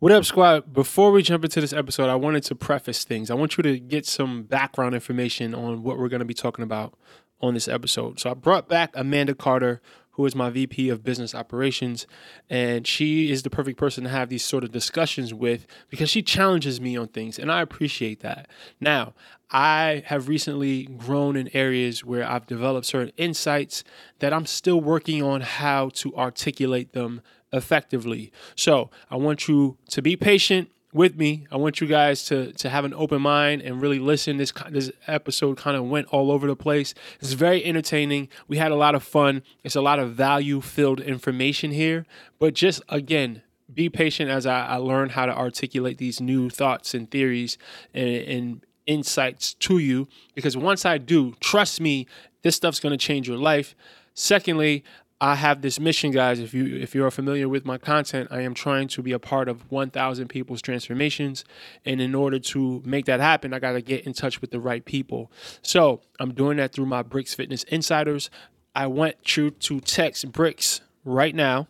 What up, squad? Before we jump into this episode, I wanted to preface things. I want you to get some background information on what we're going to be talking about on this episode. So I brought back Amanda Carter, who is my VP of Business Operations, and she is the perfect person to have these sort of discussions with because she challenges me on things, and I appreciate that. Now, I have recently grown in areas where I've developed certain insights that I'm still working on how to articulate them effectively. So I want you to be patient with me. I want you guys to to have an open mind and really listen. This this episode kind of went all over the place. It's very entertaining. We had a lot of fun. It's a lot of value filled information here. But just again, be patient as I, I learn how to articulate these new thoughts and theories and, and insights to you. Because once I do, trust me, this stuff's going to change your life. Secondly, I have this mission, guys. If you if you're familiar with my content, I am trying to be a part of 1,000 people's transformations, and in order to make that happen, I got to get in touch with the right people. So I'm doing that through my Bricks Fitness Insiders. I want you to text Bricks right now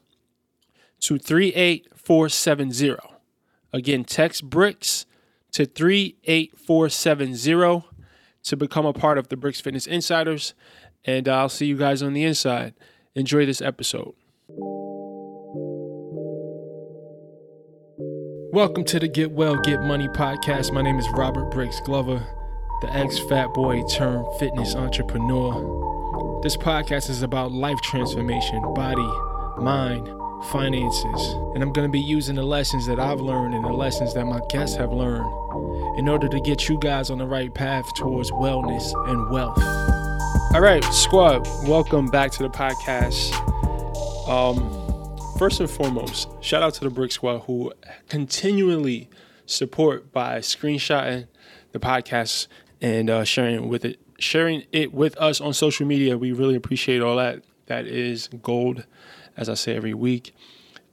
to 38470. Again, text Bricks to 38470 to become a part of the Bricks Fitness Insiders, and I'll see you guys on the inside. Enjoy this episode. Welcome to the Get Well, Get Money podcast. My name is Robert Briggs Glover, the ex fat boy turned fitness entrepreneur. This podcast is about life transformation, body, mind, finances. And I'm going to be using the lessons that I've learned and the lessons that my guests have learned in order to get you guys on the right path towards wellness and wealth. All right, squad, welcome back to the podcast. Um, first and foremost, shout out to the Brick Squad who continually support by screenshotting the podcast and uh, sharing it with it, sharing it with us on social media. We really appreciate all that. That is gold, as I say every week.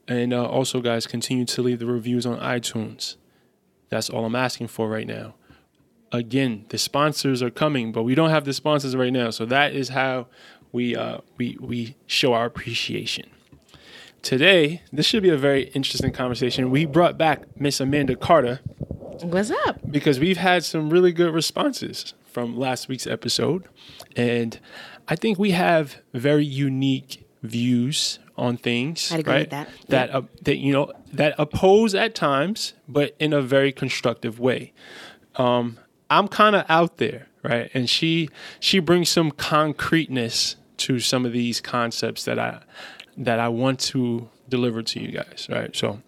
And uh, also, guys, continue to leave the reviews on iTunes. That's all I'm asking for right now again, the sponsors are coming, but we don't have the sponsors right now. So that is how we uh, we we show our appreciation. Today, this should be a very interesting conversation. We brought back Miss Amanda Carter. What's up? Because we've had some really good responses from last week's episode, and I think we have very unique views on things. i agree right? with that. That uh, that you know that oppose at times, but in a very constructive way. Um, I'm kind of out there, right? And she she brings some concreteness to some of these concepts that I that I want to deliver to you guys, right? So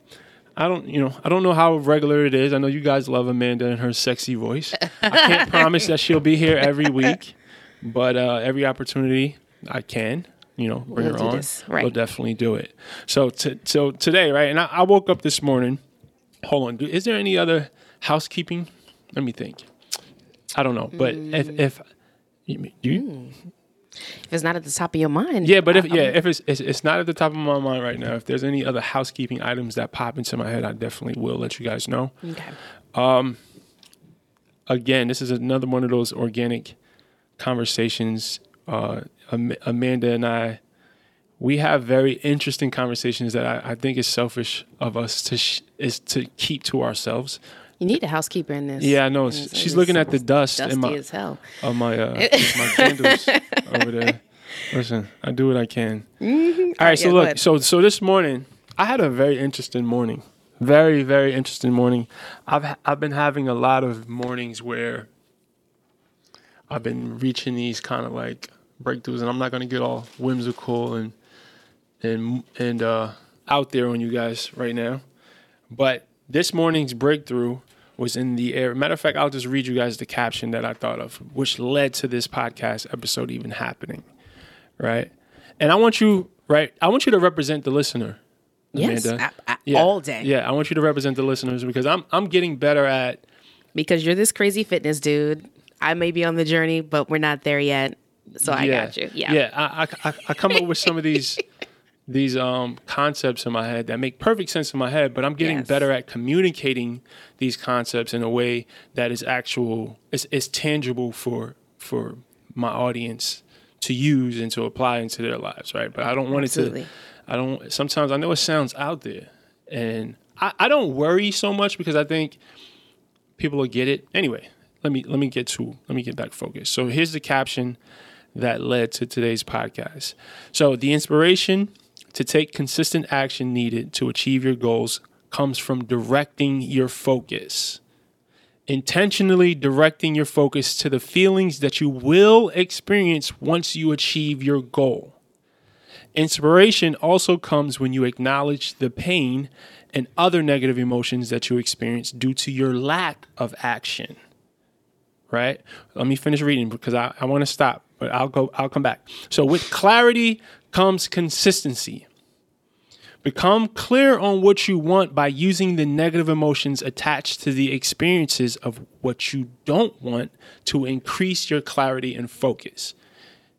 I don't, you know, I don't know how regular it is. I know you guys love Amanda and her sexy voice. I can't promise that she'll be here every week, but uh, every opportunity I can, you know, bring We'll her on. this, right. We'll definitely do it. So, t- so today, right? And I, I woke up this morning. Hold on, do- is there any other housekeeping? Let me think. I don't know, but if if you, you If it's not at the top of your mind, yeah, but if I- yeah, if it's, it's it's not at the top of my mind right now. If there's any other housekeeping items that pop into my head, I definitely will let you guys know. Okay. Um. Again, this is another one of those organic conversations. Uh, Am- Amanda and I, we have very interesting conversations that I, I think is selfish of us to sh- is to keep to ourselves. You need a housekeeper in this. Yeah, I know. She's looking at the dust in my as hell. of my uh, my candles over there. Listen, I do what I can. All right, so Mm-hmm. Yeah, go look, so so this morning I had a very interesting morning. Very very interesting morning. I've I've been having a lot of mornings where I've been reaching these kind of like breakthroughs, and I'm not gonna get all whimsical and and and uh, out there on you guys right now. But this morning's breakthrough was in the air. Matter of fact, I'll just read you guys the caption that I thought of, which led to this podcast episode even happening. Right. And I want you, right? I want you to represent the listener. Yes, Amanda. a- a- all day. Yeah, I want you to represent the listeners because I'm I'm getting better at Because you're this crazy fitness dude. I may be on the journey, but we're not there yet. So I got you. Yeah. Yeah, I, I, I, I come up with some of these these um, concepts in my head that make perfect sense in my head, but I'm getting Yes. better at communicating these concepts in a way that is actual, is, is tangible for for my audience to use and to apply into their lives, right? But I don't want it to. I don't. Sometimes I know it sounds out there, and I, I don't worry so much because I think people will get it anyway. Let me let me get to let me get back focused. So here's the caption that led to today's podcast. So the inspiration to take consistent action needed to achieve your goals comes from directing your focus. Intentionally directing your focus to the feelings that you will experience once you achieve your goal. Inspiration also comes when you acknowledge the pain and other negative emotions that you experience due to your lack of action. Right? Let me finish reading because I, I want to stop, but I'll go I'll come back. So with clarity comes consistency. Become clear on what you want by using the negative emotions attached to the experiences of what you don't want to increase your clarity and focus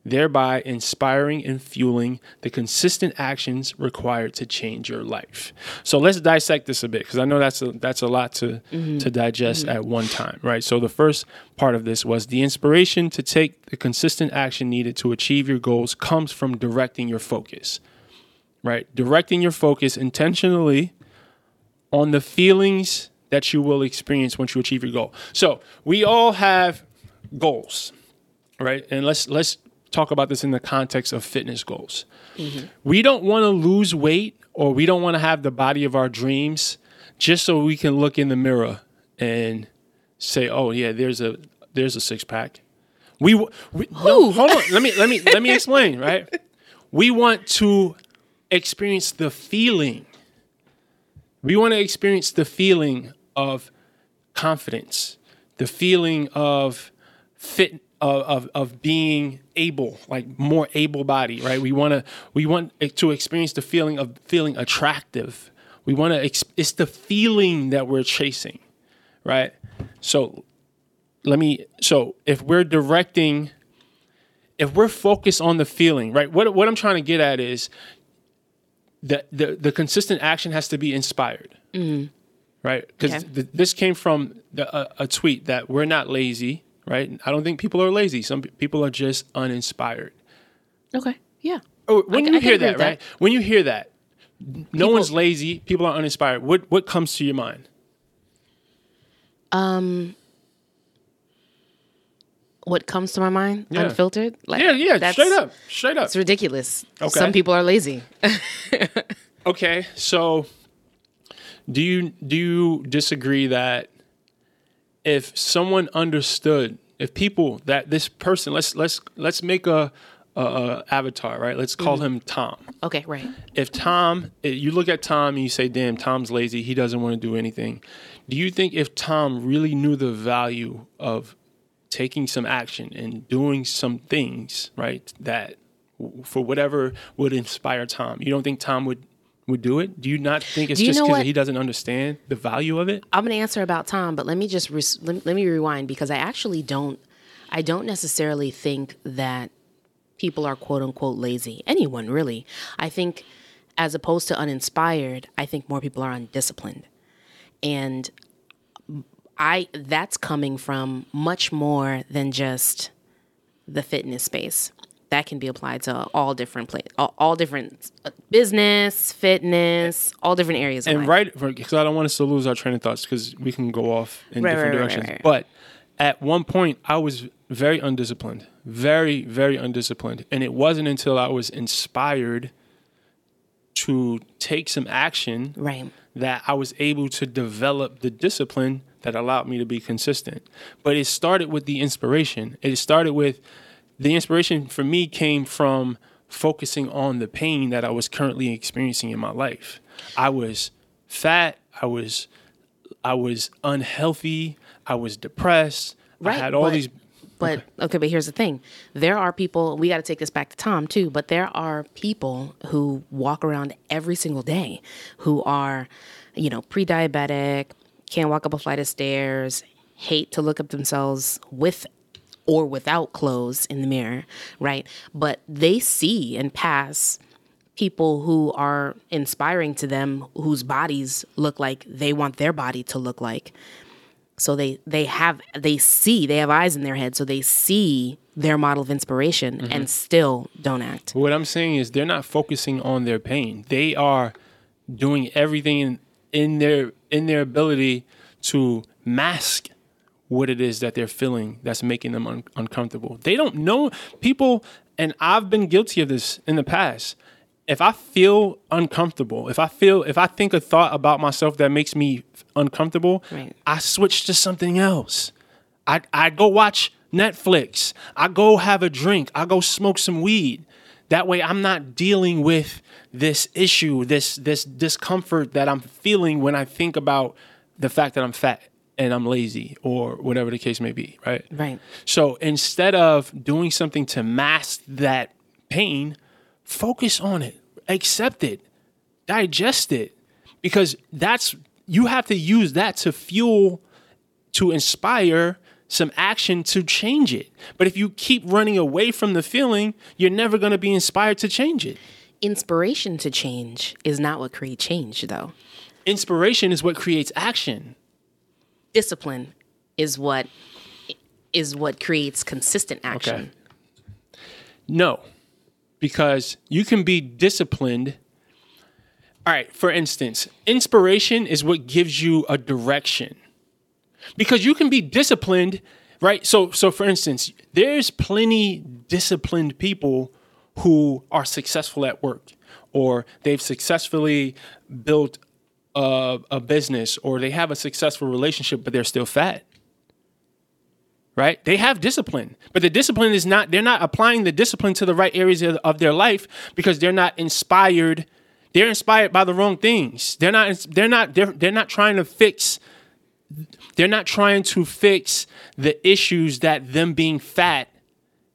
thereby inspiring and fueling the consistent actions required to change your life. So let's dissect this a bit because I know that's a, that's a lot to mm-hmm. to digest mm-hmm. at one time, right? So the first part of this was the inspiration to take the consistent action needed to achieve your goals comes from directing your focus. Right? Directing your focus intentionally on the feelings that you will experience once you achieve your goal. So, we all have goals, right? And let's let's talk about this in the context of fitness goals. Mm-hmm. We don't want to lose weight or we don't want to have the body of our dreams just so we can look in the mirror and say, "Oh yeah, there's a there's a six pack." We, we no, hold on. Let me let me let me explain. Right, we want to experience the feeling. We want to experience the feeling of confidence, the feeling of fit of, of, of being able, like more able body, right? We want to we want to experience the feeling of feeling attractive. We want to ex- it's the feeling that we're chasing, right? So let me so if we're directing if we're focused on the feeling, right? What what I'm trying to get at is that the the consistent action has to be inspired. Mm-hmm. Right? Cuz this came from the, a, a tweet that we're not lazy right? I don't think people are lazy. Some people are just uninspired. Okay. Yeah. Oh, when I, you I hear that, right? That. When you hear that, no people, one's lazy. People are uninspired. What what comes to your mind? Um. What comes to my mind? Yeah. Unfiltered. Like, yeah, yeah. Straight up. Straight up. It's ridiculous. Okay. Some people are lazy. okay, so do you do you disagree that if someone understood, if people that this person, let's let's let's make a, a, a avatar, right? Let's call mm-hmm. him Tom. Okay, right. If Tom, you look at Tom and you say, "Damn, Tom's lazy. He doesn't want to do anything." Do you think if Tom really knew the value of taking some action and doing some things, right, that for whatever would inspire Tom, you don't think Tom would would do it? Do you not think it's just because he doesn't understand the value of it? I'm going to answer about Tom, but let me just re- let, let me rewind because I actually don't I don't necessarily think that people are quote unquote lazy. Anyone really. I think as opposed to uninspired, I think more people are undisciplined. And I that's coming from much more than just the fitness space that can be applied to all different places, all, all, different uh, business, fitness, all different areas. And right, because I don't want us to lose our train of thoughts because we can go off in right, different right, directions. Right, but at one point, I was very undisciplined, very, very undisciplined, and it wasn't until I was inspired to take some action right. that I was able to develop the discipline that allowed me to be consistent. But it started with the inspiration. It started with the inspiration for me came from focusing on the pain that I was currently experiencing in my life. I was fat, I was I was unhealthy, I was depressed. Right, I had all but, these But okay. okay, but here's the thing. There are people, we got to take this back to Tom too, but there are people who walk around every single day who are, you know, pre-diabetic, can't walk up a flight of stairs, hate to look up themselves with or without clothes in the mirror, right? But they see and pass people who are inspiring to them whose bodies look like they want their body to look like. So they they have they see they have eyes in their head so they see their model of inspiration mm-hmm. and still don't act. What I'm saying is they're not focusing on their pain. They are doing everything in in their in their ability to mask what it is that they're feeling that's making them un- uncomfortable. They don't know people, and I've been guilty of this in the past. If I feel uncomfortable, if I feel, if I think a thought about myself that makes me uncomfortable, Right. I switch to something else. I I go watch Netflix. I go have a drink. I go smoke some weed. That way I'm not dealing with this issue, this this discomfort that I'm feeling when I think about the fact that I'm fat and I'm lazy or whatever the case may be, right? Right. So instead of doing something to mask that pain, focus on it, accept it, digest it, because that's you have to use that to fuel, to inspire some action to change it. But if you keep running away from the feeling, you're never going to be inspired to change it. Inspiration to change is not what creates change, though. Inspiration is what creates action. Discipline is what is what creates consistent action. No, because you can be disciplined. All right, for instance, inspiration is what gives you a direction. Because you can be disciplined, right? So so for instance, there's plenty disciplined people who are successful at work or they've successfully built a, a business or they have a successful relationship but they're still fat right? They have discipline, but the discipline is not, they're not applying the discipline to the right areas of, of their life because they're not inspired. They're inspired by the wrong things. They're not, they're not, they're, they're not trying to fix, they're not trying to fix the issues that them being fat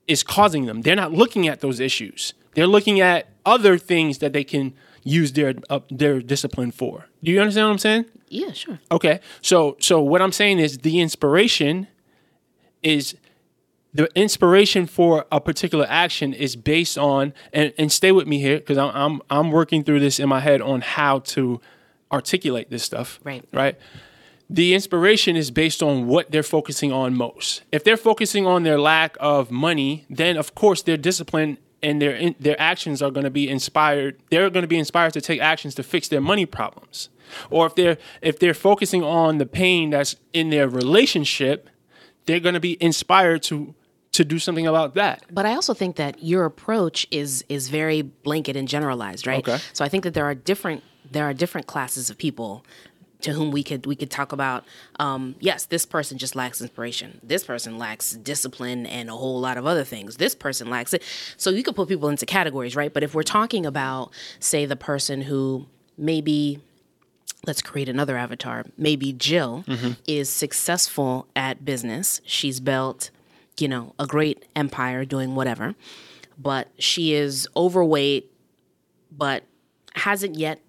is causing them. They're not looking at those issues. They're looking at other things that they can use their, uh, their discipline for. Do you understand what I'm saying? Yeah, sure. Okay. So so what I'm saying is the inspiration is the inspiration for a particular action is based on and, and stay with me here because I'm, I'm I'm working through this in my head on how to articulate this stuff. Right. Right. The inspiration is based on what they're focusing on most. If they're focusing on their lack of money, then of course their discipline and their in, their actions are going to be inspired. They're going to be inspired to take actions to fix their money problems. Or if they're if they're focusing on the pain that's in their relationship, they're going to be inspired to to do something about that. But I also think that your approach is is very blanket and generalized, right? Okay. So I think that there are different there are different classes of people to whom we could we could talk about. Um, yes, this person just lacks inspiration. This person lacks discipline and a whole lot of other things. This person lacks it. So you could put people into categories, right? But if we're talking about, say, the person who maybe let's create another avatar. Maybe Jill is successful at business. She's built, you know, a great empire doing whatever, but she is overweight, but hasn't yet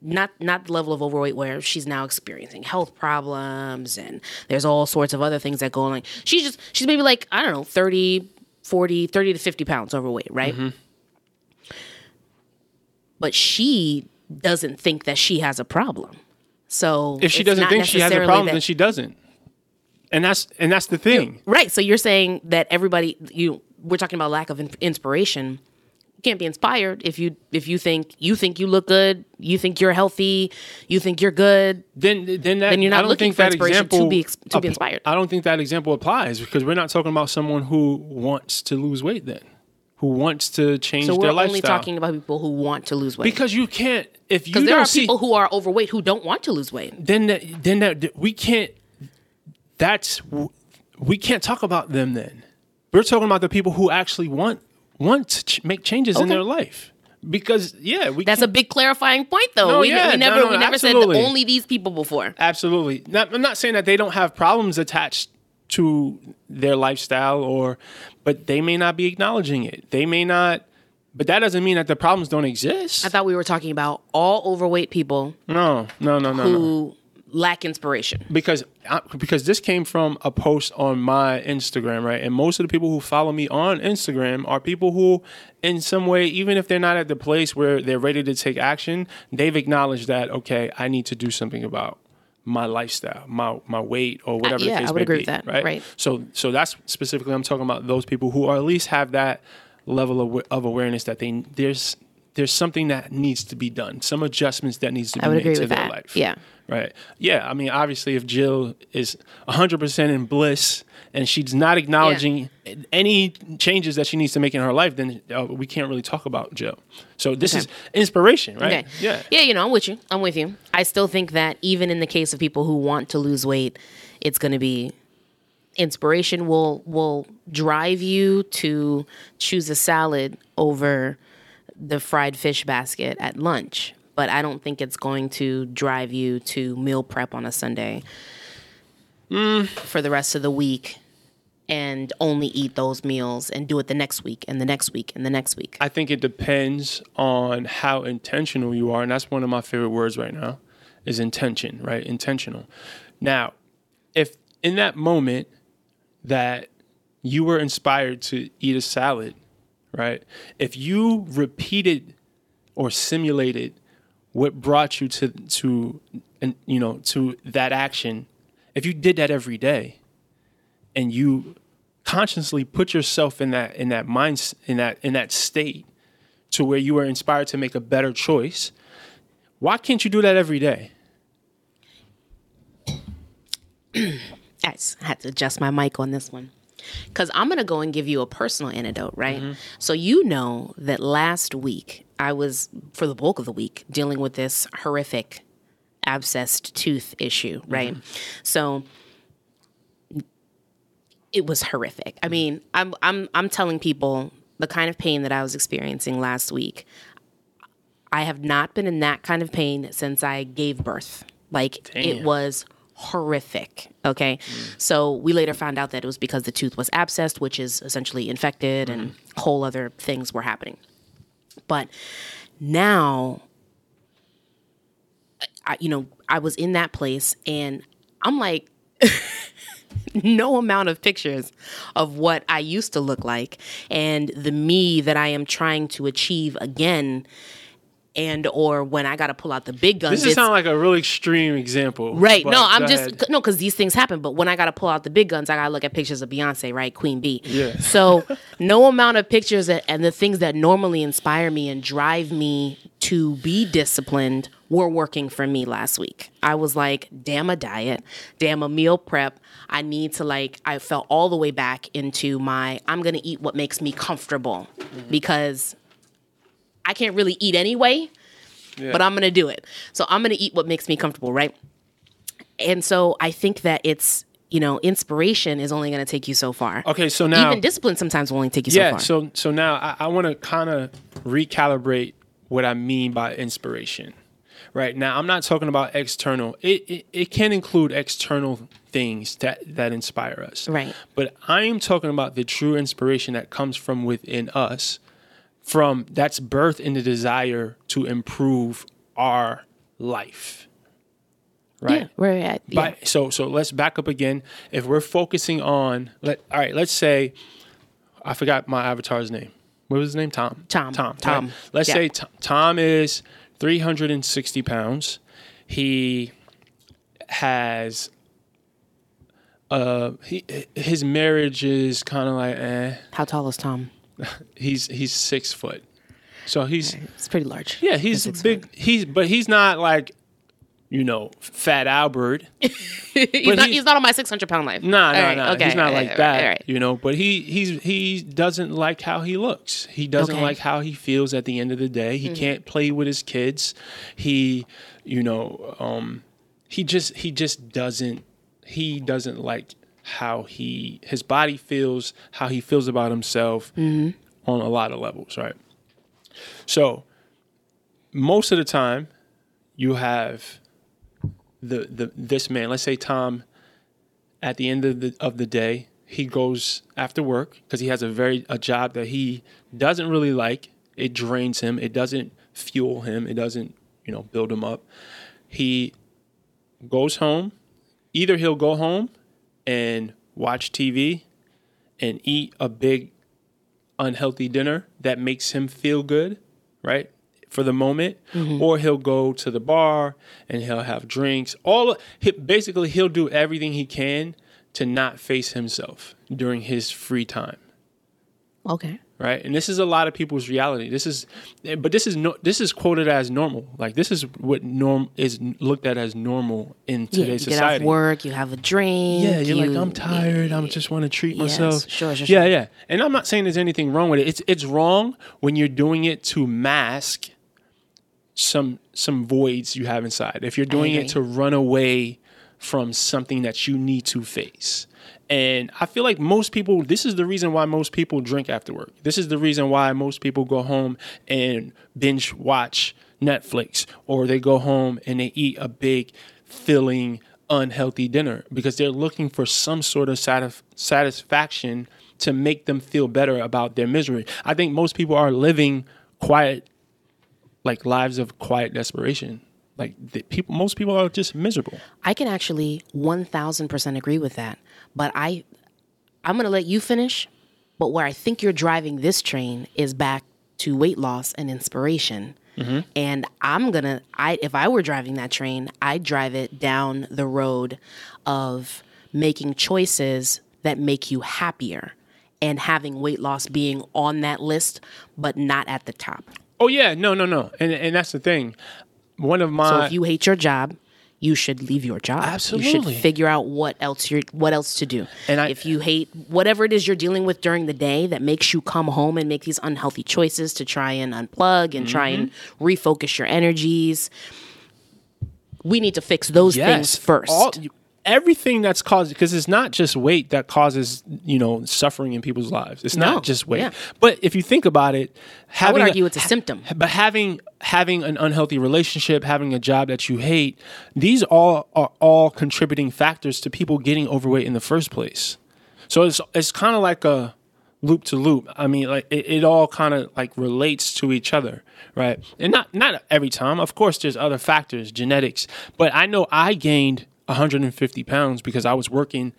not not the level of overweight where she's now experiencing health problems and there's all sorts of other things that go on. She's just she's maybe like, I don't know, 30, 40, 30 to 50 pounds overweight, right? Mm-hmm. But she doesn't think that she has a problem. So If she doesn't think she has a problem, that- then she doesn't. And that's and that's the thing. right. So you're saying that everybody you we're talking about lack of inspiration. You can't be inspired if you if you think you think you look good, you think you're healthy, you think you're good. Then then that Then you're not I don't looking think for that inspiration to be to be inspired. I don't think that example applies because we're not talking about someone who wants to lose weight then. Who wants to change So their we're only talking about people who want to lose weight. because you can't if you Because there are see people who are overweight who don't want to lose weight. then that, then that we can't that's we can't talk about them then we're talking about the people who actually want want to ch- make changes in their life. Because yeah we That's a big clarifying point, though. No, we, yeah, we never no, we never said only these people before. absolutely. Not, i'm not saying that they don't have problems attached to their lifestyle or but they may not be acknowledging it. They may not but that doesn't mean that the problems don't exist. I thought we were talking about all overweight people no no no no no. who lack inspiration. because I, because this came from a post on my Instagram, right? And most of the people who follow me on Instagram are people who, in some way, even if they're not at the place where they're ready to take action, they've acknowledged that okay, I need to do something about my lifestyle, my my weight, or whatever. yeah, the case I would may agree be, with that, Right. right. So so that's specifically I'm talking about those people who are at least have that level of, of awareness that they there's there's something that needs to be done, some adjustments that needs to be made agree to with their that. life. Yeah. Right. Yeah. I mean, obviously, if Jill is 100% in bliss and she's not acknowledging any changes that she needs to make in her life, then uh, we can't really talk about Jill. So this Okay. is inspiration, right? Okay. Yeah. Yeah, you know, I'm with you. I'm with you. I still think that even in the case of people who want to lose weight, it's going to be inspiration will will drive you to choose a salad over the fried fish basket at lunch. But I don't think it's going to drive you to meal prep on a Sunday for the rest of the week and only eat those meals and do it the next week and the next week and the next week. I think it depends on how intentional you are, and that's one of my favorite words right now is intention, right? Intentional. Now, if in that moment that you were inspired to eat a salad, right? If you repeated or simulated what brought you to to and you know to that action, if you did that every day, and you consciously put yourself in that in that mind in that in that state to where you are inspired to make a better choice why can't you do that every day I had to adjust my mic on this one. Because I'm going to go and give you a personal anecdote, right? Mm-hmm. So, you know that last week, I was, for the bulk of the week, dealing with this horrific abscessed tooth issue, mm-hmm. right? So, it was horrific. I mm-hmm. mean, I'm, I'm, I'm telling people the kind of pain that I was experiencing last week. I have not been in that kind of pain since I gave birth. Like, it was horrific. Okay. So we later found out that it was because the tooth was abscessed, which is essentially infected and mm-hmm. whole other things were happening. But now, I, you know, I was in that place and I'm like, no amount of pictures of what I used to look like and the me that I am trying to achieve again and or when I got to pull out the big guns. this is it's- sound like a really extreme example Right. No, I'm just ahead. no, because these things happen. But when I got to pull out the big guns, I got to look at pictures of Beyonce, right? Queen B. Yeah. So no amount of pictures that, and the things that normally inspire me and drive me to be disciplined were working for me last week. I was like, damn a diet, damn a meal prep. I need to like. I fell all the way back into my. I'm gonna eat what makes me comfortable mm-hmm. because I can't really eat anyway but I'm gonna do it. So I'm gonna eat what makes me comfortable, right? And so I think that it's you know inspiration is only gonna take you so far. okay so now Even discipline sometimes will only take you so yeah far. so so now i, I want to kind of recalibrate what i mean by inspiration right now i'm not talking about external it, it it can include external things that that inspire us Right. but i am talking about the true inspiration that comes from within us from that's birth in the desire to improve our life right yeah, we're at yeah. But so so let's back up again. If we're focusing on let all right, let's say I forgot my avatar's name. What was his name? Tom. Tom. Tom. Tom. right? Let's Yeah. say Tom, Tom is 360 pounds. He has uh he his marriage is kind of like eh. How tall is Tom? He's he's six foot. So he's It's pretty large. yeah, he's six big. He's but he's not like, you know, Fat Albert. he's, not, he- he's not on my 600 pound life. No, no, no. okay, he's not all like right, that. right. You know, but he he's he doesn't like how he looks. He doesn't Okay. like how he feels at the end of the day. He can't play with his kids. He, you know, um, he just he just doesn't he doesn't like how he his body feels, how he feels about himself mm-hmm. on a lot of levels, right? So most of the time you have the the this man, let's say Tom at the end of the of the day, he goes after work because he has a very a job that he doesn't really like. It drains him. It doesn't fuel him. It doesn't you know build him up. He goes home. Either he'll go home and watch TV and eat a big unhealthy dinner that makes him feel good, right? For the moment, mm-hmm. or he'll go to the bar and he'll have drinks. All he, basically, he'll do everything he can to not face himself during his free time. Okay. Right? And this is a lot of people's reality. This is, but this is no, this is quoted as normal. Like this is what norm is looked at as normal in Yeah, today's you get society. off work, you have a drink. Yeah, you're you- like, I'm tired. I just want to treat Yes, myself. sure, sure, Yeah, sure. yeah. And I'm not saying there's anything wrong with it. It's it's wrong when you're doing it to mask some some voids you have inside. If you're doing it to run away from something that you need to face. And I feel like most people, this is the reason why most people drink after work. This is the reason why most people go home and binge watch Netflix or they go home and they eat a big, filling, unhealthy dinner because they're looking for some sort of satisf- satisfaction to make them feel better about their misery. I think most people are living quiet, like lives of quiet desperation. Like people, most people are just miserable. I can actually 1000% agree with that. But I I'm going to let you finish, but where I think you're driving this train is back to weight loss and inspiration. Mm-hmm. And I'm going to I if I were driving that train, I'd drive it down the road of making choices that make you happier and having weight loss being on that list but not at the top. Oh yeah, no, no, no, and and that's the thing. One of my So if you hate your job, you should leave your job. Absolutely. You should figure out what else you're what else to do. And I- if you hate whatever it is you're dealing with during the day that makes you come home and make these unhealthy choices to try and unplug and try and Mm-hmm. refocus your energies, we need to fix those things first. all- everything that's caused because it's not just weight that causes you know suffering in people's lives. It's No, not just weight. yeah. But if you think about it, I would having a- it's a symptom. but having having an unhealthy relationship, having a job that you hate, these all are all contributing factors to people getting overweight in the first place. So it's it's kind of like a loop to loop. I mean, like it, it all kind of like relates to each other, right? And not not every time. Of course, there's other factors, genetics. But I know I gained 150 pounds because I was working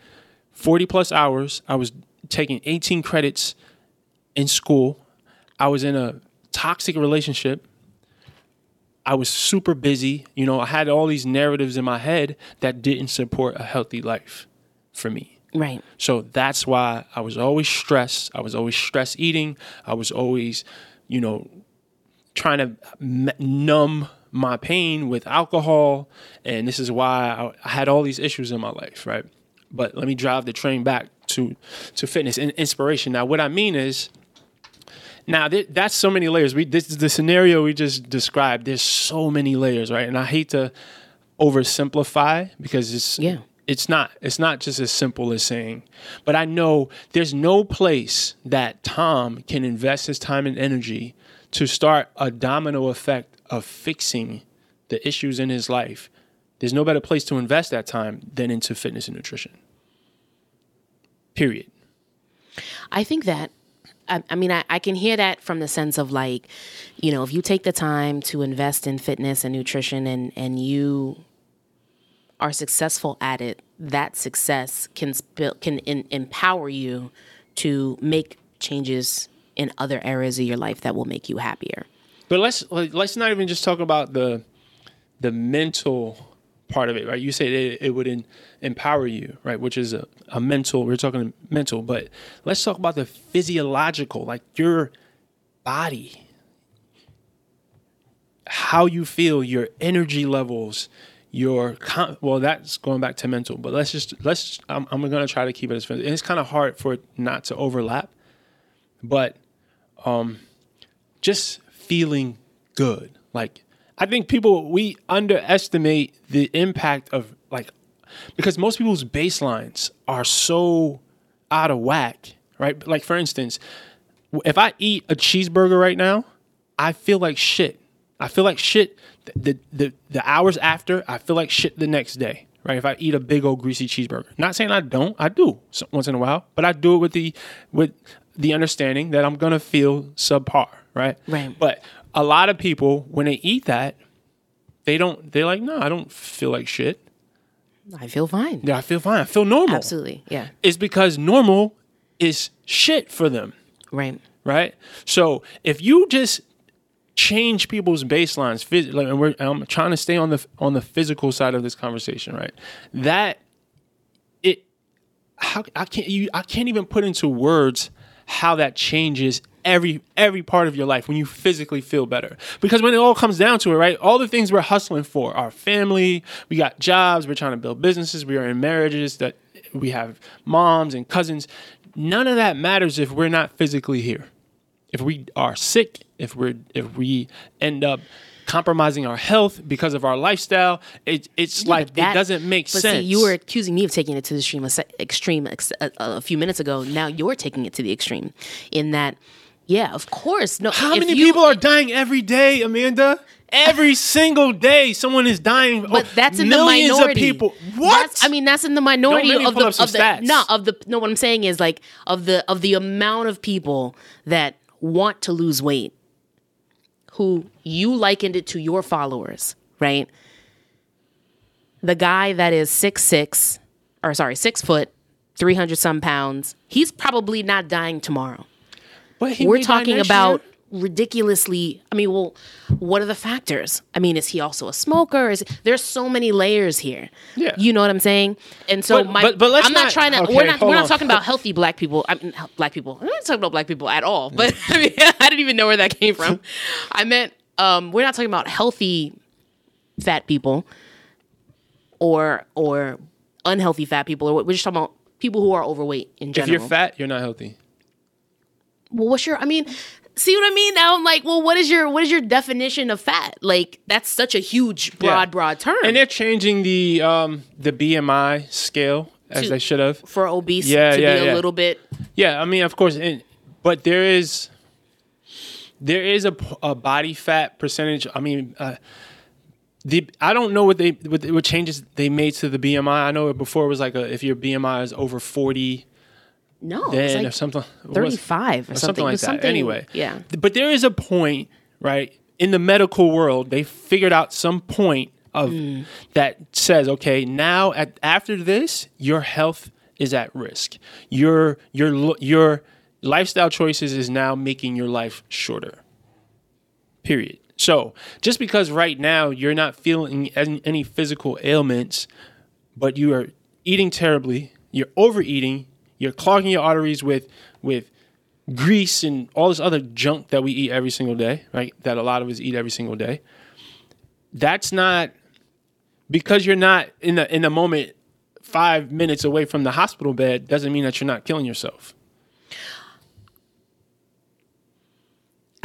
40 plus hours. I was taking 18 credits in school. I was in a toxic relationship. I was super busy. You know, I had all these narratives in my head that didn't support a healthy life for me. right. So that's why I was always stressed. I was always stress eating. I was always, you know, trying to numb my pain with alcohol. And this is why I, had all these issues in my life, right? But let me drive the train back to to fitness and inspiration. Now, what I mean is, now th- that's so many layers. We this is the scenario we just described. There's so many layers, right? And I hate to oversimplify because it's Yeah. it's not it's not just as simple as saying but i know there's no place that tom can invest his time and energy to start a domino effect of fixing the issues in his life there's no better place to invest that time than into fitness and nutrition period I think that, I, I mean, I, I can hear that from the sense of like, you know, if you take the time to invest in fitness and nutrition and, and you are successful at it, that success can sp- can in, empower you to make changes in other areas of your life that will make you happier. But let's let's not even just talk about the the mental part of it, right? You said it, it would in, empower you, right? Which is a, a mental. We're talking mental, but let's talk about the physiological, like your body, how you feel, your energy levels, your con- well, that's going back to mental. But let's just let's. I'm, I'm gonna try to keep it as and it's kind of hard for it not to overlap, but um just feeling good. Like I think people we underestimate the impact of like because most people's baselines are so out of whack, right? Like for instance, if I eat a cheeseburger right now, I feel like shit. I feel like shit the the the hours after, I feel like shit the next day. Right, if I eat a big old greasy cheeseburger, not saying I don't, I do once in a while, but I do it with the with the understanding that I'm gonna feel subpar, right? Right. But a lot of people, when they eat that, they don't. They're like, no, I don't feel like shit. I feel fine. Yeah, I feel fine. I feel normal. Absolutely. Yeah. It's because normal is shit for them, Right. right? So if you just change people's baselines, phys- like, and we're, and I'm trying to stay on the on the physical side of this conversation, right? That it, how I can't you I can't even put into words how that changes every every part of your life when you physically feel better. Because when it all comes down to it, right? All the things we're hustling for, our family, we got jobs, we're trying to build businesses, we are in marriages that we have moms and cousins. None of that matters if we're not physically here. If we are sick, if we're if we end up compromising our health because of our lifestyle, it, it's like That- it doesn't make but sense. See, you were accusing me of taking it to the extreme, a extreme ex- a, a few minutes ago. Now you're taking it to the extreme, in that, yeah, of course. No, How many you- people are dying every day, Amanda? Every single day, someone is dying. But Oh, that's in millions the minority. of people. What? That's, I mean, that's in the minority Don't make me of pull the up some of the no of the no. What I'm saying is like of the of the amount of people that want to lose weight, who you likened it to your followers, right? The guy that is six six, or sorry, six foot, three hundred some pounds. He's probably not dying tomorrow But we're talking about year. ridiculously i mean well what are the factors i mean is he also a smoker is there's so many layers here Yeah. you know what i'm saying and so But- my but- but let's i'm not, not- trying to okay, we're not we're not talking about healthy black people i mean black people i'm not talking about black people at all but i mean i didn't even know where that came from i meant um we're not talking about healthy fat people or or unhealthy fat people or we're just talking about people who are overweight in general. If you're fat, you're not healthy. well what's your i mean see what i mean now i'm like well what is your what is your definition of fat like that's such a huge broad Yeah. broad term And they're changing the um the BMI scale as To- they should have. for obese Yeah, to yeah, be a yeah. little bit Yeah, I mean, of course, and, but there is there is a, a body fat percentage. I mean, uh, the I don't know what they what, what changes they made to the BMI. I know before it was like a, if your BMI is over forty, no then like or something 35 or, or something, something like that. something- Anyway, yeah but there is a point, right? In the medical world, they figured out some point of Hmm. that says, okay, now at after this, your health is at risk. Your your your lifestyle choices is now making your life shorter. Period. So just because right now you're not feeling any, physical ailments, but you are eating terribly, you're overeating, you're clogging your arteries with with grease and all this other junk that we eat every single day, right? That a lot of us eat every single day. That's not because you're not in the in the moment five minutes away from the hospital bed doesn't mean that you're not killing yourself.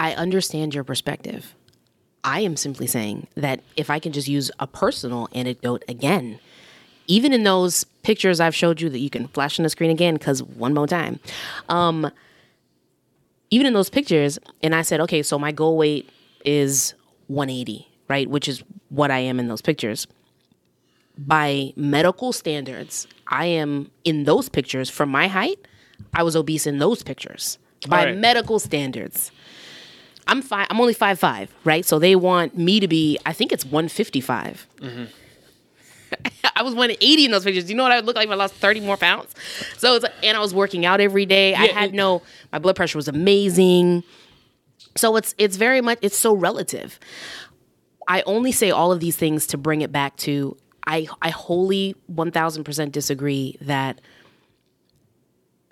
I understand your perspective i am simply saying that if i can just use a personal anecdote again even in those pictures i've showed you that you can flash on the screen again because one more time um, even in those pictures, and I said, okay, so my goal weight is 180, right? Which is what I am in those pictures. By medical standards, I am in those pictures from my height, I was obese in those pictures. By right. medical standards. I'm five I'm only five five, right? So they want me to be, I think it's 155. I was 180 in those pictures. You know what I would look like if I lost 30 more pounds? So it's like, and I was working out every day. I had it- no my blood pressure was amazing. So it's it's very much it's so relative. I only say all of these things to bring it back to I I wholly 1000% disagree that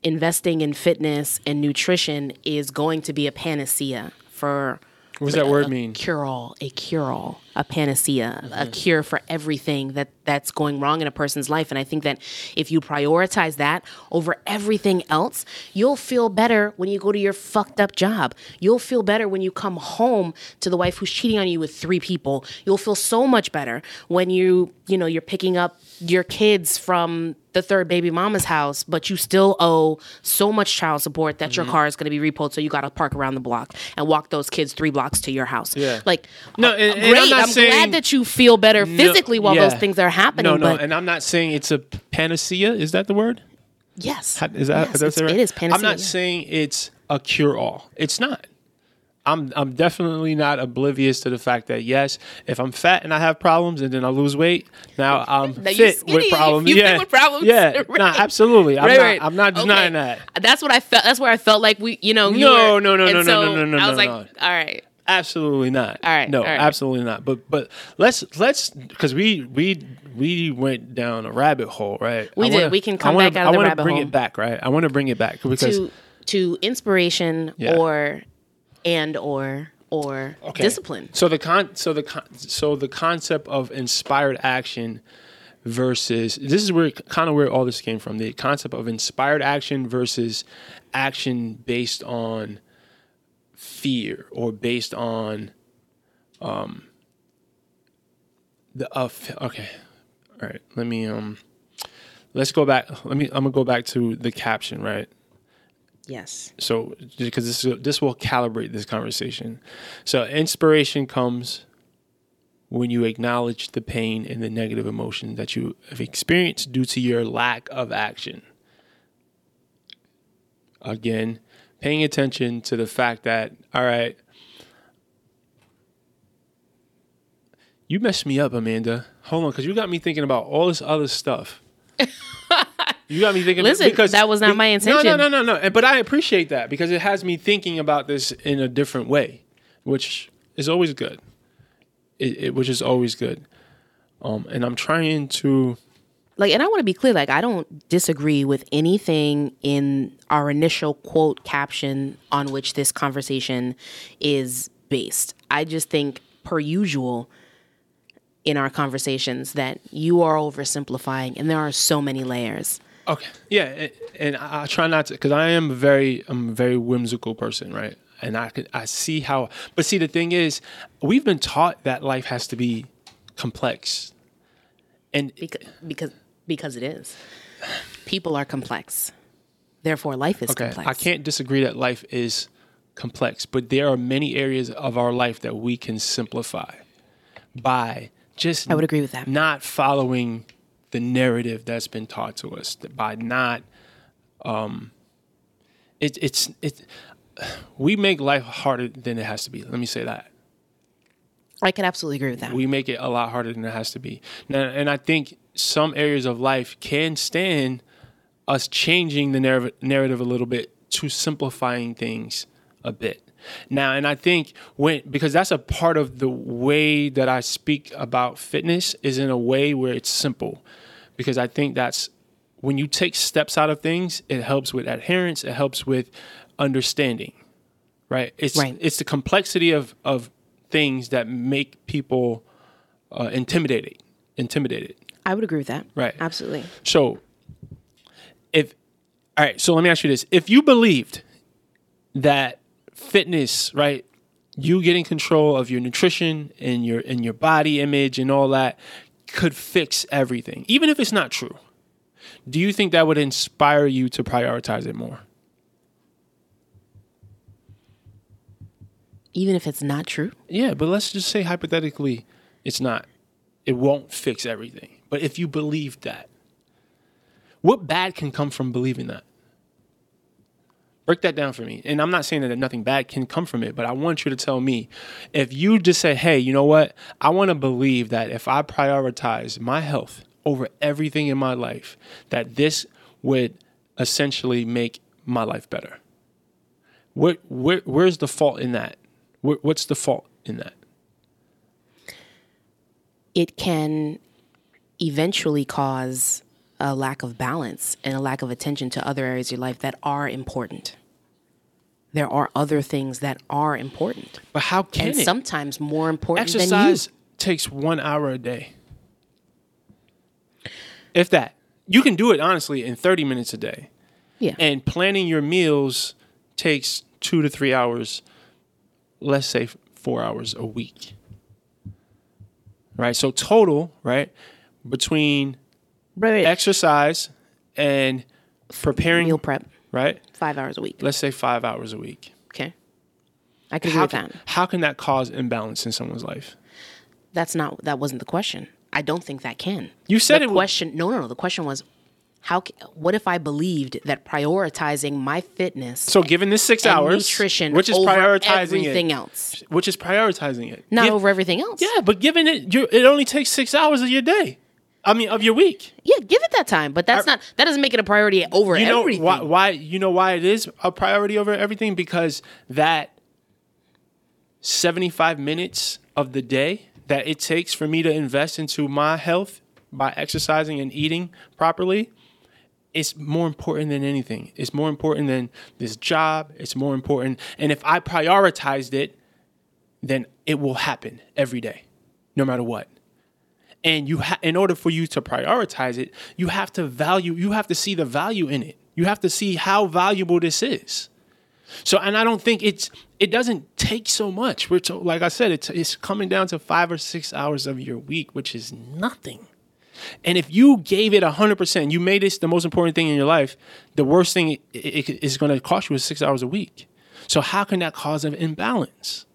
investing in fitness and nutrition is going to be a panacea for What does that word mean? Cure all, a cure all, a panacea, a Mm-hmm. cure for everything that that's going wrong in a person's life. And I think that if you prioritize that over everything else, you'll feel better when you go to your fucked up job. You'll feel better when you come home to the wife who's cheating on you with three people. You'll feel so much better when you, you know, you're picking up your kids from the third baby mama's house, but you still owe so much child support that Mm-hmm. your car is going to be repoed, so you got to park around the block and walk those kids three blocks to your house. Yeah. like No, uh, and- and I'm great. I'm, saying- glad that you feel better physically while yeah. those things are happening. No, no, but and I'm not saying it's a panacea. Is that the word? yes, How- Is that, Yes, is that right? it is panacea. I'm not yeah. saying it's a cure all. It's not. I'm I'm definitely not oblivious to the fact that yes, if I'm fat and I have problems and then I lose weight, now I'm Now you fit skinny, with problems. you fit yeah, with problems. Yeah, Right. nah, absolutely. I'm Right, not. right. I'm not denying Okay. that. That's what I felt. That's where I felt like we, you know, you No, were- no, no, no, no, so no, no, no, I was no, like, no. all right, Absolutely not. All right, No, all right. absolutely not. But but let's let's because we we we went down a rabbit hole, right? We I did. We can come wanna, back out of I the wanna bring it back, right? I want to bring it back because to to inspiration Yeah. or and or or Okay. discipline. So the con so the con- so the concept of inspired action versus this is where kind of where all this came from. The concept of inspired action versus action based on fear or based on um the uh, okay. All right, let me um let's go back. Let me I'm going to go back to the caption, right? Yes. so because this this will calibrate this conversation. So inspiration comes when you acknowledge the pain and the negative emotion that you have experienced due to your lack of action. Again, paying attention to the fact that all right, you messed me up, Amanda. Hold on, because you got me thinking about all this other stuff. You got me thinking. Listen, because that was not my No, intention. no, no, no, no. But I appreciate that because it has me thinking about this in a different way, which is always good. It, it which is always good. Um, and I'm trying to. Like, and I want to be clear. Like, I don't disagree with anything in our initial quote caption on which this conversation is based. I just think, per usual, in our conversations, that you are oversimplifying, and there are so many layers. Okay. Yeah, and, and I, I try not to because I am a very I'm a very whimsical person, right? And I could I see how, but see the thing is, we've been taught that life has to be complex, and because because because it is. People are complex. Therefore, life is Okay, complex. I can't disagree that life is complex, but there are many areas of our life that we can simplify by just I would agree with that. not following the narrative that's been taught to us by not um it, it's it we make life harder than it has to be let me say that I can absolutely agree with that. we make it a lot harder than it has to be. Now, and I think some areas of life can stand us changing the narrative, narrative a little bit to simplifying things a bit. Now, and I think when because that's a part of the way that I speak about fitness is in a way where it's simple. Because I think that's when you take steps out of things, it helps with adherence, it helps with understanding. Right? It's Right. it's the complexity of of things that make people uh, intimidated. Intimidated. I would agree with that. Right. Absolutely. So, if all right, so let me ask you this: If you believed that fitness, right, you getting control of your nutrition and your and your body image and all that could fix everything, even if it's not true, do you think that would inspire you to prioritize it more? Even if it's not true. Yeah, but let's just say hypothetically, it's not. It won't fix everything. But if you believe that, what bad can come from believing that? Break that down for me. And I'm not saying that nothing bad can come from it, but I want you to tell me if you just say, hey, you know what? I want to believe that if I prioritize my health over everything in my life, that this would essentially make my life better. Where, where, where's the fault in that? Where, what's the fault in that? It can eventually cause a lack of balance and a lack of attention to other areas of your life that are important. There are other things that are important, But how can and it? sometimes more important than. Exercise takes one hour a day. If that. You can do it honestly in 30 minutes a day. Yeah. And planning your meals takes two to three hours, let's say four hours a week. Right? So, total, right, between right. exercise and preparing, Meal prep, right? five hours a week. Let's say five hours a week. Okay. I can agree How with can, that. how can that cause imbalance in someone's life? That's not. That wasn't the question. I don't think that can. You said the it question. No, no, no. The question was, how? What if I believed that prioritizing my fitness So, given this six hours, nutrition which is over prioritizing everything it, else, which is prioritizing it, not Give- over everything else? Yeah, but given it, it only takes six hours of your day. I mean, of your week. Yeah, give it that time, but that's not. That doesn't make it a priority over You know everything. why, why? You know why it is a priority over everything? Because that seventy-five minutes of the day that it takes for me to invest into my health by exercising and eating properly it's more important than anything. It's more important than this job. It's more important. And if I prioritized it, then it will happen every day, no matter what. And you, ha- in order for you to prioritize it, you have to value. You have to see the value in it. You have to see how valuable this is. So, and I don't think it's it doesn't take so much. We're to, like I said, it's it's coming down to five or six hours of your week, which is nothing. And if you gave it hundred percent, you made this the most important thing in your life. The worst thing it, it is going to cost you is six hours a week. So how can that cause an imbalance?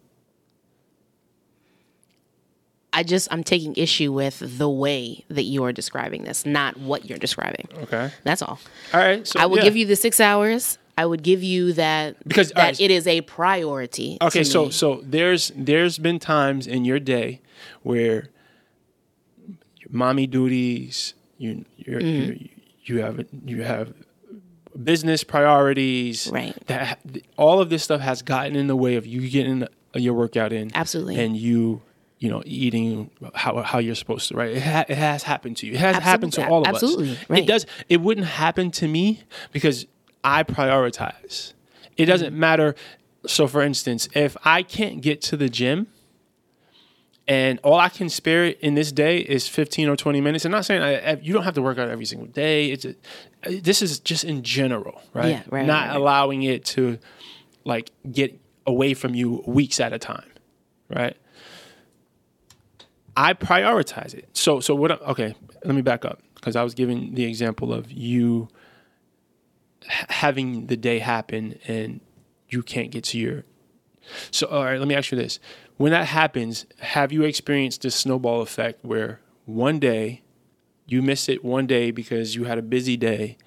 I just I'm taking issue with the way that you are describing this, not what you're describing. Okay. That's all. All right. So I will yeah. give you the six hours. I would give you that Because, that right. it is a priority. Okay, so me. so there's there's been times in your day where your mommy duties, you you're, Mm-hmm. you you have you have business priorities, Right. That all of this stuff has gotten in the way of you getting your workout in, Absolutely. and you you know eating how how you're supposed to, right? It, ha- it has happened to you. It has happened to all of Absolutely. us. Right. It does. It wouldn't happen to me because I prioritize. It doesn't Mm-hmm. matter. So, for instance, if I can't get to the gym and all I can spare in this day is 15 or 20 minutes, I'm not saying I, you don't have to work out every single day. It's a, this is just in general, right? Yeah, right, Not right. allowing it to like get away from you weeks at a time, right? I prioritize it. So, so what? Okay, let me back up because I was giving the example of you having the day happen and you can't get to your. So, all right, let me ask you this: When that happens, have you experienced this snowball effect where one day you miss it one day because you had a busy day,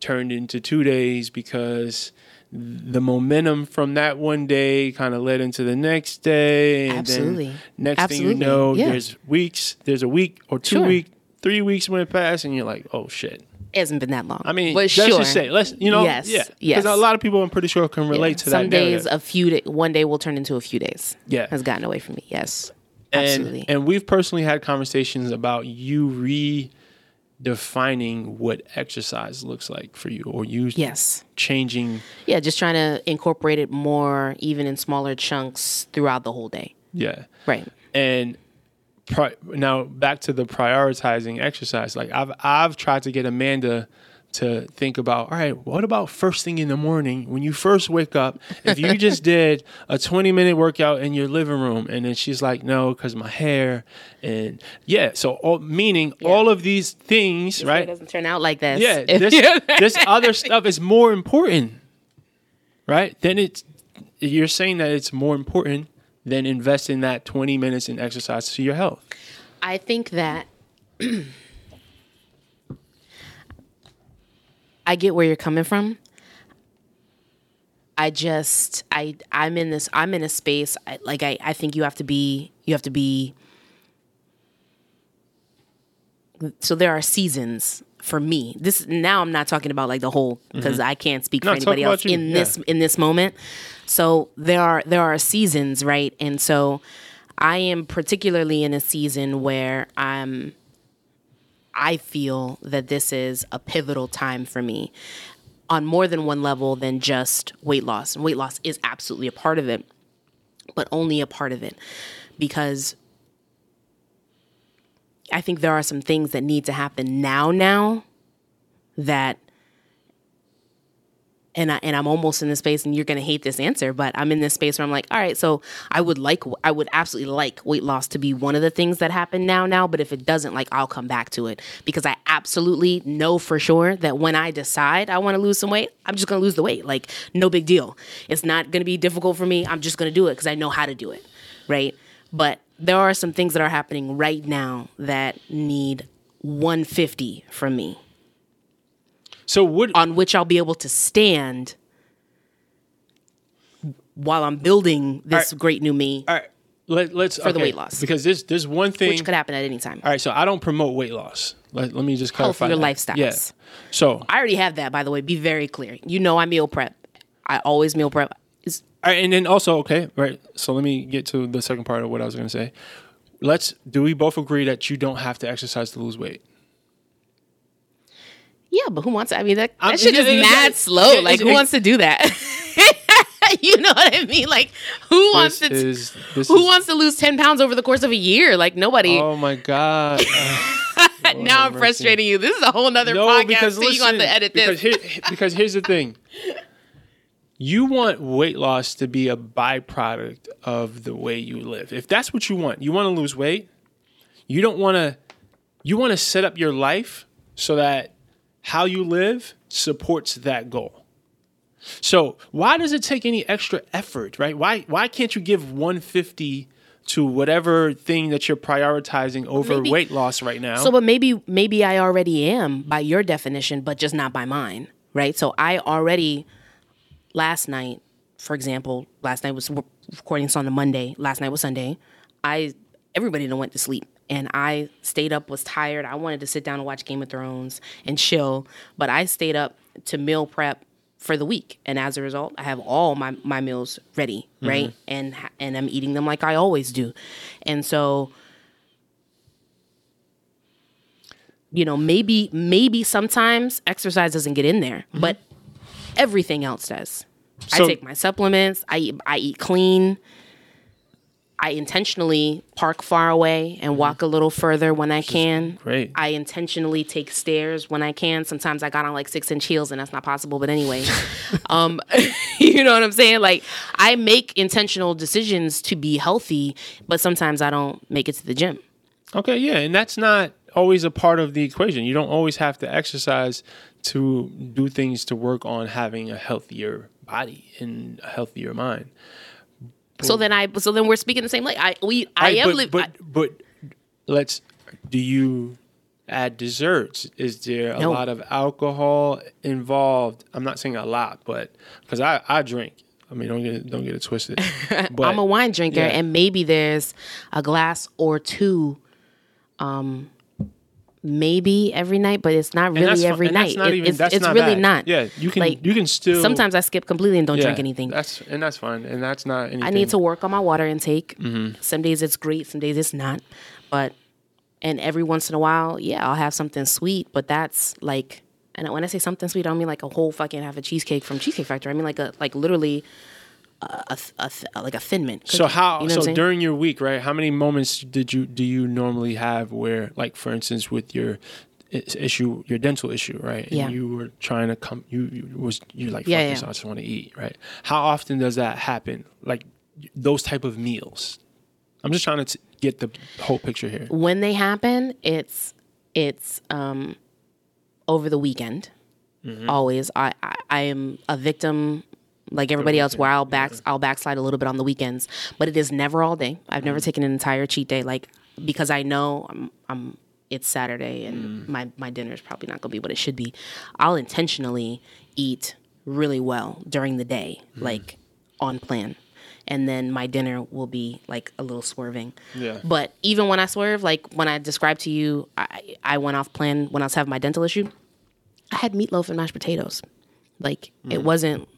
turned into two days because the momentum from that one day kind of led into the next day. And Absolutely. Then next Absolutely. thing you know, Yeah. there's weeks, there's a week or two Sure. week, three weeks went past, and you're like, oh shit. it hasn't been that long. I mean, let's sure. just say, let's you know, Yes, yeah, yes. a lot of people, I'm pretty sure, can relate Yeah. to Some that. days, narrative. a few day, one day will turn into a few days. Yeah. has gotten away from me. Yes, and, absolutely. And we've personally had conversations about you redefining what exercise looks like for you, or you yes, changing. yeah, just trying to incorporate it more, even in smaller chunks throughout the whole day. Yeah, Right. and pri- now back to the prioritizing exercise. Like I've I've tried to get Amanda to think about. All right, what about first thing in the morning when you first wake up? If you just did a twenty minute workout in your living room, and then she's like, no, because my hair, and yeah. So all, meaning all of these things, It right? doesn't turn out like this. Yeah, this this other stuff is more important, right? Then it's you're saying that it's more important than investing that 20 minutes in exercise to your health. I think that I get where you're coming from. I just I I'm in this I'm in a space I, like I I think you have to be you have to be so there are seasons for me. This now I'm not talking about like the whole because I can't speak Mm-hmm. No, for anybody else in yeah. this in this moment. So there are there are seasons, right? And so I am particularly in a season where I'm I feel that this is a pivotal time for me on more than one level than just weight loss. And weight loss is absolutely a part of it, but only a part of it because I think there are some things that need to happen now now that and I, and I'm almost in this space, and you're gonna hate this answer, but I'm in this space where I'm like, all right, so I would like, I would absolutely like weight loss to be one of the things that happen now, now. But if it doesn't, like, I'll come back to it because I absolutely know for sure that when I decide I want to lose some weight, I'm just gonna lose the weight. Like, no big deal. It's not gonna be difficult for me. I'm just gonna do it because I know how to do it, right? But there are some things that are happening right now that need 150 from me So what on which I'll be able to stand while I'm building this right. great new me, all right, let, let's For the weight loss. because there's there's one thing which could happen at any time. All right, so I don't promote weight loss. Let, let me just clarify for your that. lifestyles. Yeah. So, I already have that, by the way. Be very clear. You know I meal prep. I always meal prep. Is all right, and then also, okay, right. So let me get to the second part of what I was going to say. Let's do we both agree that you don't have to exercise to lose weight? Yeah, but who wants to? I mean, that, I'm- that shit is mad slow. Like, who wants to do that? you know what I mean? Like, who wants to? is who is, wants to lose ten pounds over the course of a year? Like nobody. Oh my god. Now I'm mercy. frustrating you. This is a whole nother no, podcast. because so listen, you want to edit because this. here, because here's the thing. You want weight loss to be a byproduct of the way you live. If that's what you want, you want to lose weight. You don't want to. You want to set up your life so that how you live supports that goal. So why does it take any extra effort, right? Why why can't you give 150 to whatever thing that you're prioritizing over Maybe- weight loss right now? So, but maybe maybe I already am by your definition, but just not by mine, right? So I already last night, for example, last night was recording this on a Monday. Last night was Sunday. I everybody went to sleep, and I stayed up. Was tired. I wanted to sit down and watch Game of Thrones and chill, but I stayed up to meal prep for the week, and as a result, I have all my my meals ready, mm-hmm. right? And ha- and I'm eating them like I always do, and so you know, maybe maybe sometimes exercise doesn't get in there, mm-hmm. but everything else does. So- I take my supplements. I eat, I eat clean. I intentionally park far away and walk a little further when I can. great. I intentionally take stairs when I can. Sometimes I got on like six inch heels and that's not possible. But anyway, um, you know what I'm saying? Like I make intentional decisions to be healthy, but sometimes I don't make it to the gym. Okay, yeah, and that's not always a part of the equation. You don't always have to exercise to do things to work on having a healthier body and a healthier mind. So then I so then we're speaking the same like I we I Right, am but, li- but I- but let's do you add desserts? Is there a No. lot of alcohol involved? I'm not saying a lot, but because I, I drink. I mean, don't get it, don't get it twisted. But I'm a wine drinker yeah. and maybe there's a glass or two um maybe every night but it's not really every night not It- even- it's, it's not really bad. not Yeah, you can Like, you can still sometimes i skip completely and don't drink anything That's and that's fine, and that's not anything. i need to work on my water intake Mm-hmm. some days it's great some days it's not but and every once in a while yeah i'll have something sweet but that's like and when i say something sweet i don't mean like a whole fucking half a cheesecake from cheesecake factory i mean like a like literally a, a, a, like a thin mint So how? You know so during your week, right? How many moments did you do you normally have where, like, for instance, with your issue, your dental issue, right? And Yeah. you were trying to come. You, you was you like, Yeah, yeah. I just want to eat, right? How often does that happen? Like those type of meals. I'm just trying to t- get the whole picture here. when they happen, it's it's um over the weekend. Mm-hmm. Always, I, I I am a victim like everybody else, where I'll back I'll backslide a little bit on the weekends, but it is never all day. I've never Mm-hmm. taken an entire cheat day, like because I know I'm I'm it's Saturday Mm. and my my dinner is probably not gonna be what it should be. I'll intentionally eat really well during the day, Mm. like on plan. And then my dinner will be like a little swerving. Yeah. But even when I swerve, like when I described to you, I, I went off plan when I was having my dental issue. I had meatloaf and mashed potatoes. Like it Mm. wasn't,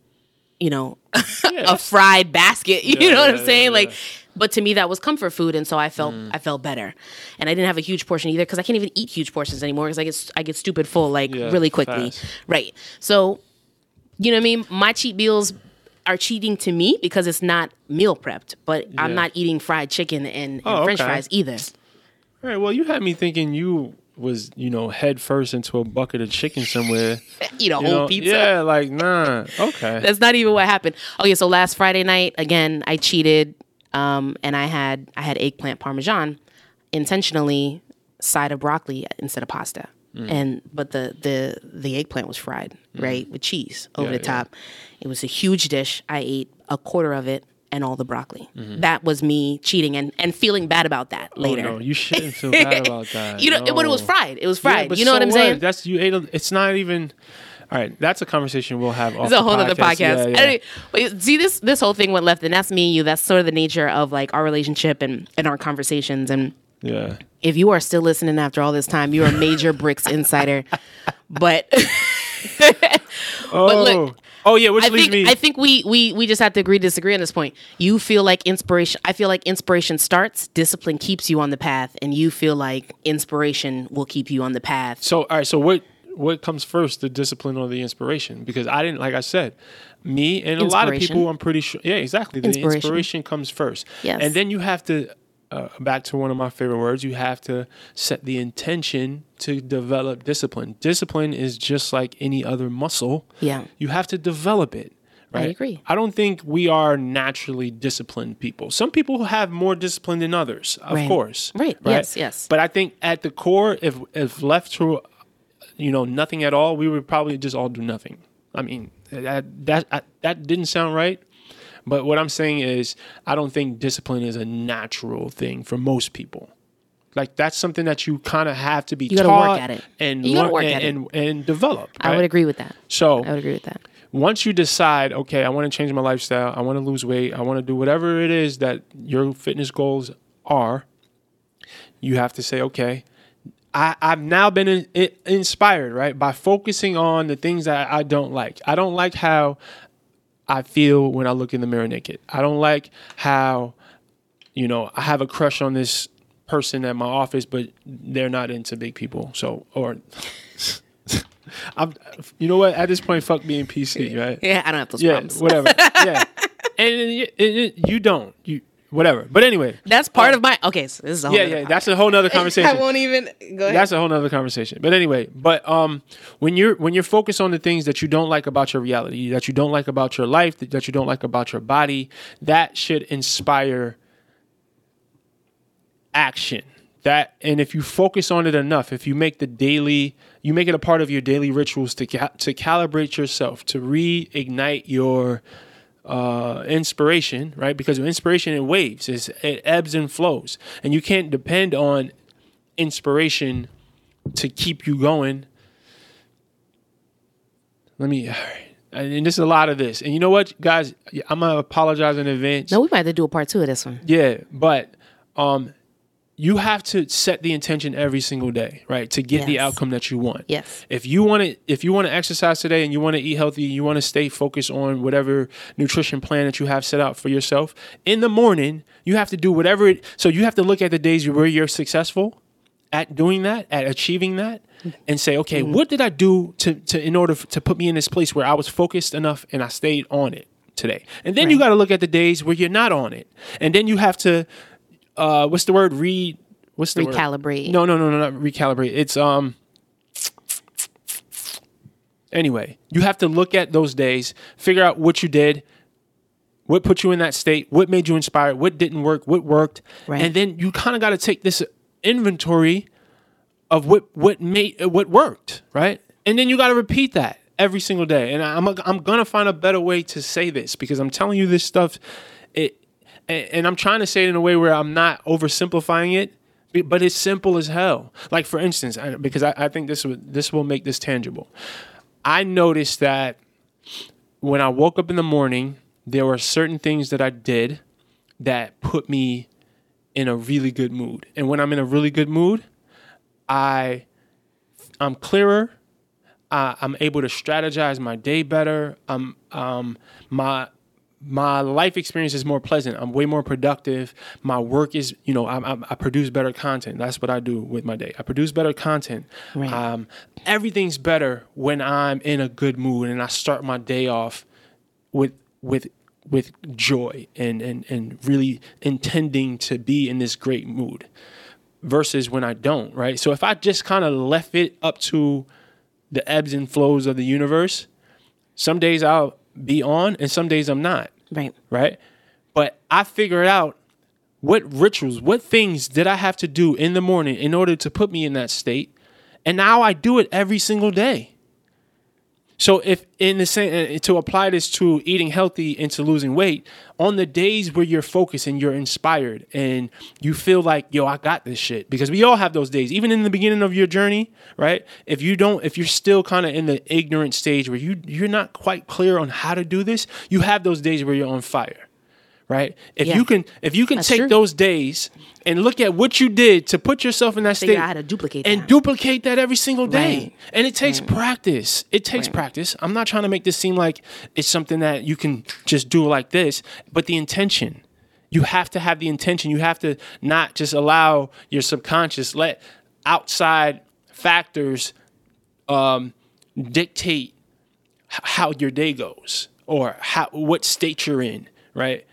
you know, Yeah, a fried basket. You know what yeah, I'm saying? yeah, like, yeah. but to me that was comfort food, and so I felt Mm. I felt better, and I didn't have a huge portion either because I can't even eat huge portions anymore because I get I get stupid full like Yeah, really quickly, fast. right? So, you know what I mean? My cheat meals are cheating to me because it's not meal prepped, but I'm not eating fried chicken and, and Oh, French okay. fries either. All right. Well, you had me thinking you was you know head first into a bucket of chicken somewhere. Eat a You whole know? pizza. Yeah, like nah. Okay. That's not even what happened. Okay, so last Friday night, again, I cheated, um, and I had I had eggplant parmesan, intentionally side of broccoli instead of pasta, Mm. and but the the the eggplant was fried right with cheese over Yeah, the yeah. top. It was a huge dish. I ate a quarter of it and all the broccoli. Mm-hmm. That was me cheating and and feeling bad about that later. Oh, no, you shouldn't feel bad about that. you know, it. but it was fried. It was fried. but you know so what I'm saying? That's you ate. A, it's not even. All right, that's a conversation we'll have. It's a whole other podcast. Yeah, yeah. Anyway, see this this whole thing went left, and that's me and you. That's sort of the nature of like our relationship and and our conversations. And yeah. if you are still listening after all this time, you're a major bricks insider. But Oh, look, oh yeah, which I leads think me. I think we we we just have to agree to disagree on this point. You feel like inspiration. I feel like inspiration starts. Discipline keeps you on the path, and you feel like inspiration will keep you on the path. so all right, so what what comes first, the discipline or the inspiration? Because I didn't, like I said, me and a lot of people, I'm pretty sure, yeah, exactly. The Inspiration. inspiration comes first, Yes. and then you have to. Uh, back to one of my favorite words, you have to set the intention to develop discipline. Discipline is just like any other muscle. Yeah. You have to develop it. I agree. I don't think we are naturally disciplined people. Some people have more discipline than others, of Right. course. Right. Yes, yes. But I think at the core, if if left to, you know, nothing at all, we would probably just all do nothing. I mean, that that that didn't sound right. But what I'm saying is, I don't think discipline is a natural thing for most people. Like that's something that you kind of have to be You gotta work taught at it. and You learn- work and, at it. and and develop. I would agree with that. So I would agree with that. once you decide, okay, I want to change my lifestyle, I want to lose weight, I want to do whatever it is that your fitness goals are, you have to say, okay, I, I've now been in, in- inspired, right, by focusing on the things that I don't like. I don't like how I feel when I look in the mirror naked. I don't like how, you know, I have a crush on this person at my office, but they're not into big people. So, or. I'm, you know what? At this point, fuck being PC, right? Yeah, I don't have those problems. Yeah, problems. whatever. yeah, and it, it, it- you don't. You whatever. But anyway, That's part of my okay. So this is a whole yeah, other yeah. That's a whole nother conversation. I won't even go ahead. That's a whole nother conversation. But anyway, but um, when you're when you're focused on the things that you don't like about your reality, that you don't like about your life, that, that you don't like about your body, that should inspire action. That and if you focus on it enough, if you make the daily, you make it a part of your daily rituals to ca- to calibrate yourself, to reignite your uh, inspiration, right? Because inspiration in waves is it ebbs and flows, and you can't depend on inspiration to keep you going. Let me, and this is a lot of this, and you know what, guys, I'm gonna apologize in advance. no, we might have to do a part two of this one. Yeah, but um, you have to set the intention every single day, right, to get the outcome that you want. Yes. If you want to, if you want to exercise today and you want to eat healthy, you want to stay focused on whatever nutrition plan that you have set out for yourself. In the morning, you have to do whatever it. So you have to look at the days where you're successful at doing that, at achieving that, and say, okay, mm-hmm. what did I do to, to in order to put me in this place where I was focused enough and I stayed on it today. And then you got to look at the days where you're not on it, and then you have to, uh, what's the word? Read. What's the word? Recalibrate. No, no, no, no, not recalibrate. It's um. Anyway, you have to look at those days, figure out what you did, what put you in that state, what made you inspired, what didn't work, what worked, Right. and then you kind of got to take this inventory of what what made what worked, right? And then you got to repeat that every single day. And I'm I'm gonna find a better way to say this because I'm telling you this stuff, and, I'm trying to say it in a way where I'm not oversimplifying it, but it's simple as hell. Like for instance, because I, think this this will make this tangible. I noticed that when I woke up in the morning, there were certain things that I did that put me in a really good mood. And when I'm in a really good mood, I I'm clearer. I, I'm able to strategize my day better. Um, um, my my life experience is more pleasant. I'm way more productive. My work is, you know, I, I, I produce better content. That's what I do with my day. I produce better content. Right. Um, everything's better when I'm in a good mood and I start my day off with with with joy and and and really intending to be in this great mood versus when I don't, right? So if I just kind of left it up to the ebbs and flows of the universe, some days I'll be on and some days I'm not, Right. right? But I figured out what rituals, what things did I have to do in the morning in order to put me in that state. And now I do it every single day. So if in the same uh, to apply this to eating healthy and to losing weight, on the days where you're focused and you're inspired and you feel like, yo, I got this shit. Because we all have those days. Even in the beginning of your journey, right? If you don't, if you're still kind of in the ignorant stage where you you're not quite clear on how to do this, you have those days where you're on fire. Right? If Yeah. you can if you can That's take true. those days and look at what you did to put yourself in that Figure state out how to duplicate and that. duplicate that every single day. Right. And it takes practice. It takes Right. practice. I'm not trying to make this seem like it's something that you can just do like this, but the intention. You have to have the intention. You have to not just allow your subconscious let outside factors um, dictate how your day goes or how what state you're in, right?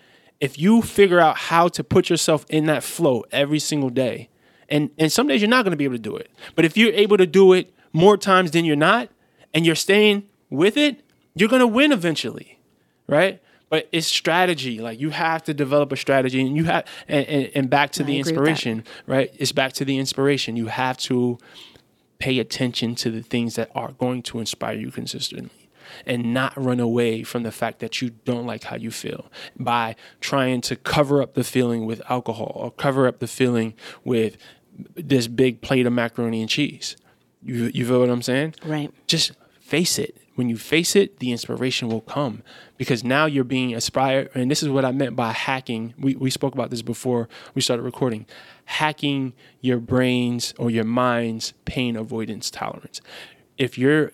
If you figure out how to put yourself in that flow every single day, and and some days you're not going to be able to do it, but if you're able to do it more times than you're not, and you're staying with it, you're going to win eventually, right? But it's strategy. Like you have to develop a strategy, and you have and, and, and back to I the agree with that. inspiration, right? It's back to the inspiration. You have to pay attention to the things that are going to inspire you consistently and not run away from the fact that you don't like how you feel by trying to cover up the feeling with alcohol or cover up the feeling with this big plate of macaroni and cheese. You you feel what I'm saying? Right. Just face it. When you face it, the inspiration will come because now you're being inspired. And this is what I meant by hacking. We, we spoke about this before we started recording. Hacking your brain's or your mind's pain avoidance tolerance. If you're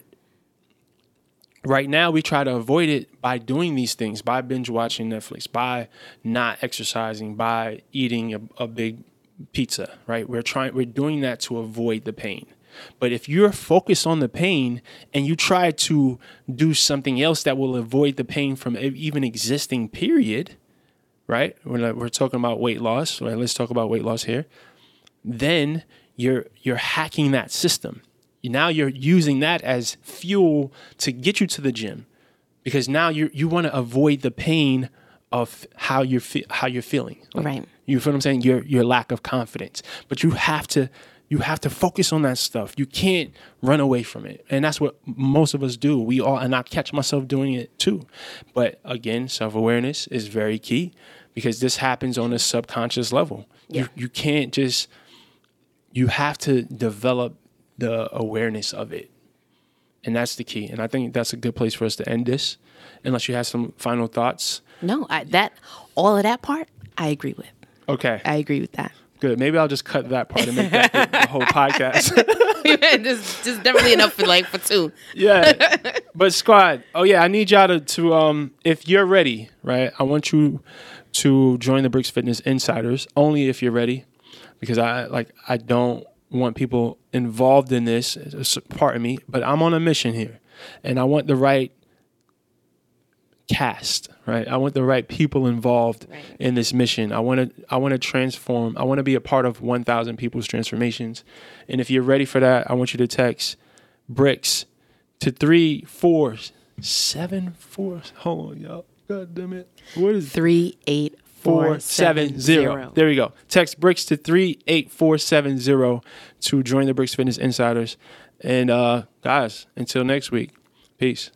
right now, we try to avoid it by doing these things, by binge watching Netflix, by not exercising, by eating a, a big pizza, right? We're trying, we're doing that to avoid the pain. But if you're focused on the pain and you try to do something else that will avoid the pain from even existing, period, right? We're, we're talking about weight loss. Right? Let's talk about weight loss here. Then you're you're hacking that system. Now you're using that as fuel to get you to the gym, because now you you want to avoid the pain of how you're fe- how you're feeling. Like, Right. You feel what I'm saying? Your your lack of confidence. But you have to you have to focus on that stuff. You can't run away from it. And that's what most of us do. We all and I catch myself doing it too. But again, self-awareness is very key because this happens on a subconscious level. Yeah. You you can't just you have to develop the awareness of it. And that's the key. And I think that's a good place for us to end this. Unless you have some final thoughts. No, I, that all of that part, I agree with. Okay. I agree with that. Good. Maybe I'll just cut that part and make that the, the whole podcast. just, just definitely enough for like for two. yeah. But squad, oh yeah, I need y'all to, to um if you're ready, right? I want you to join the Bricks Fitness Insiders only if you're ready. Because I like I don't want people involved in this. Pardon me, but I'm on a mission here. And I want the right cast, right? I want the right people involved Right. in this mission. I want to I want to transform. I want to be a part of 1000 people's transformations. And if you're ready for that, I want you to text bricks to 3474 Hold on, y'all. God damn it. What is Three eight four seven zero. There we go. Text bricks to three eight four seven zero to join the Bricks Fitness Insiders. And uh guys, until next week, peace.